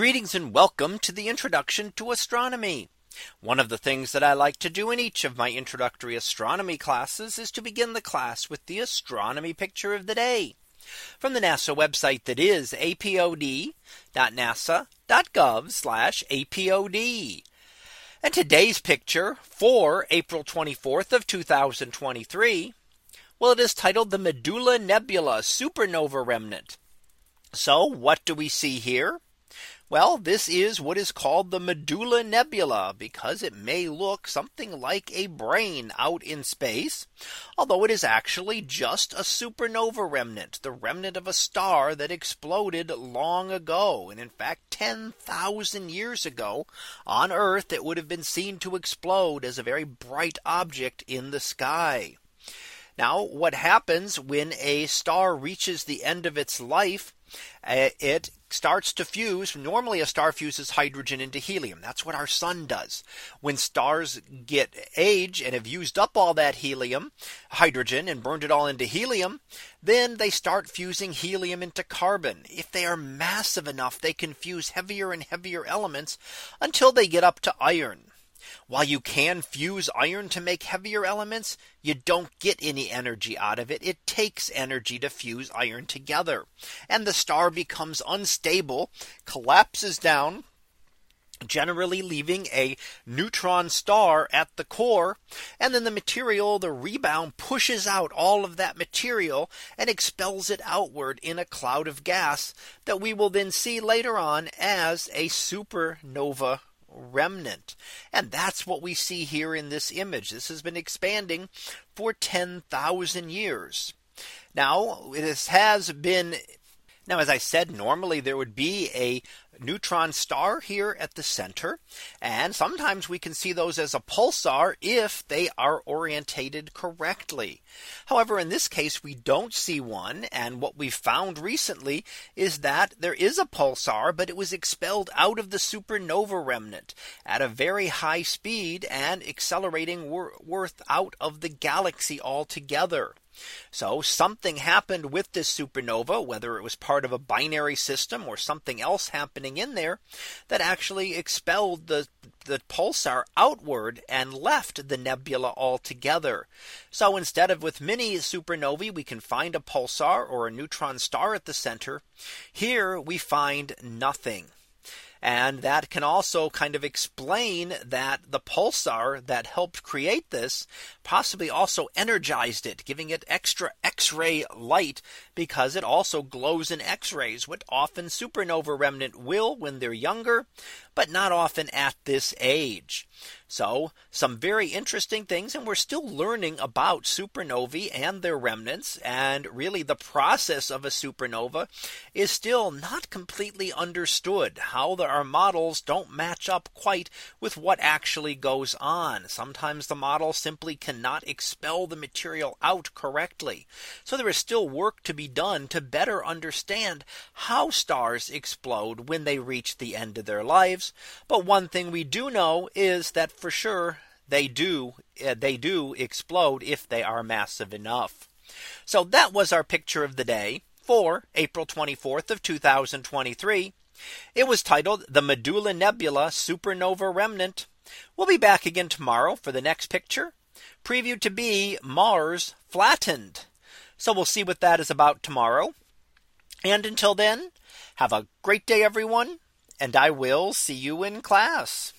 Greetings and welcome to the introduction to astronomy. One of the things that I like to do in each of my introductory astronomy classes is to begin the class with the astronomy picture of the day from the NASA website that is apod.nasa.gov apod. And today's picture for April 24th of 2023. Well, it is titled the Medulla Nebula Supernova Remnant. So what do we see here? Well, this is what is called the Medulla Nebula because it may look something like a brain out in space, although it is actually just a supernova remnant, the remnant of a star that exploded long ago. And in fact, 10,000 years ago on Earth, it would have been seen to explode as a very bright object in the sky. Now, what happens when a star reaches the end of its life? Uh, it starts to fuse. Normally a star fuses hydrogen into helium. That's what our sun does. When stars get age and have used up all that helium, hydrogen and burned it all into helium, then they start fusing helium into carbon. If they are massive enough, they can fuse heavier and heavier elements until they get up to iron. While you can fuse iron to make heavier elements, you don't get any energy out of it. It takes energy to fuse iron together. And the star becomes unstable, collapses down, generally leaving a neutron star at the core. And then the material, the rebound pushes out all of that material and expels it outward in a cloud of gas that we will then see later on as a supernova remnant. And that's what we see here in this image. This has been expanding for 10,000 years. Now, this has been now, as I said, normally there would be a neutron star here at the center. And sometimes we can see those as a pulsar if they are orientated correctly. However, in this case, we don't see one. And what we found recently is that there is a pulsar, but it was expelled out of the supernova remnant at a very high speed and accelerating worth out of the galaxy altogether. So something happened with this supernova, whether it was part of a binary system or something else happening in there that actually expelled the the pulsar outward and left the nebula altogether. So instead of with many supernovae, we can find a pulsar or a neutron star at the center. Here we find nothing. And that can also kind of explain that the pulsar that helped create this possibly also energized it, giving it extra X-ray light because it also glows in X-rays, what often supernova remnant will when they're younger, but not often at this age. So some very interesting things. And we're still learning about supernovae and their remnants. And really the process of a supernova is still not completely understood how the, our models don't match up quite with what actually goes on. Sometimes the model simply cannot expel the material out correctly. So there is still work to be done to better understand how stars explode when they reach the end of their lives. But one thing we do know is that for sure they do uh, they do explode if they are massive enough. So that was our picture of the day for April 24th of 2023. It was titled the Medulla Nebula Supernova Remnant. We'll be back again tomorrow for the next picture previewed to be Mars flattened. So we'll see what that is about tomorrow. And until then, have a great day, everyone, and I will see you in class.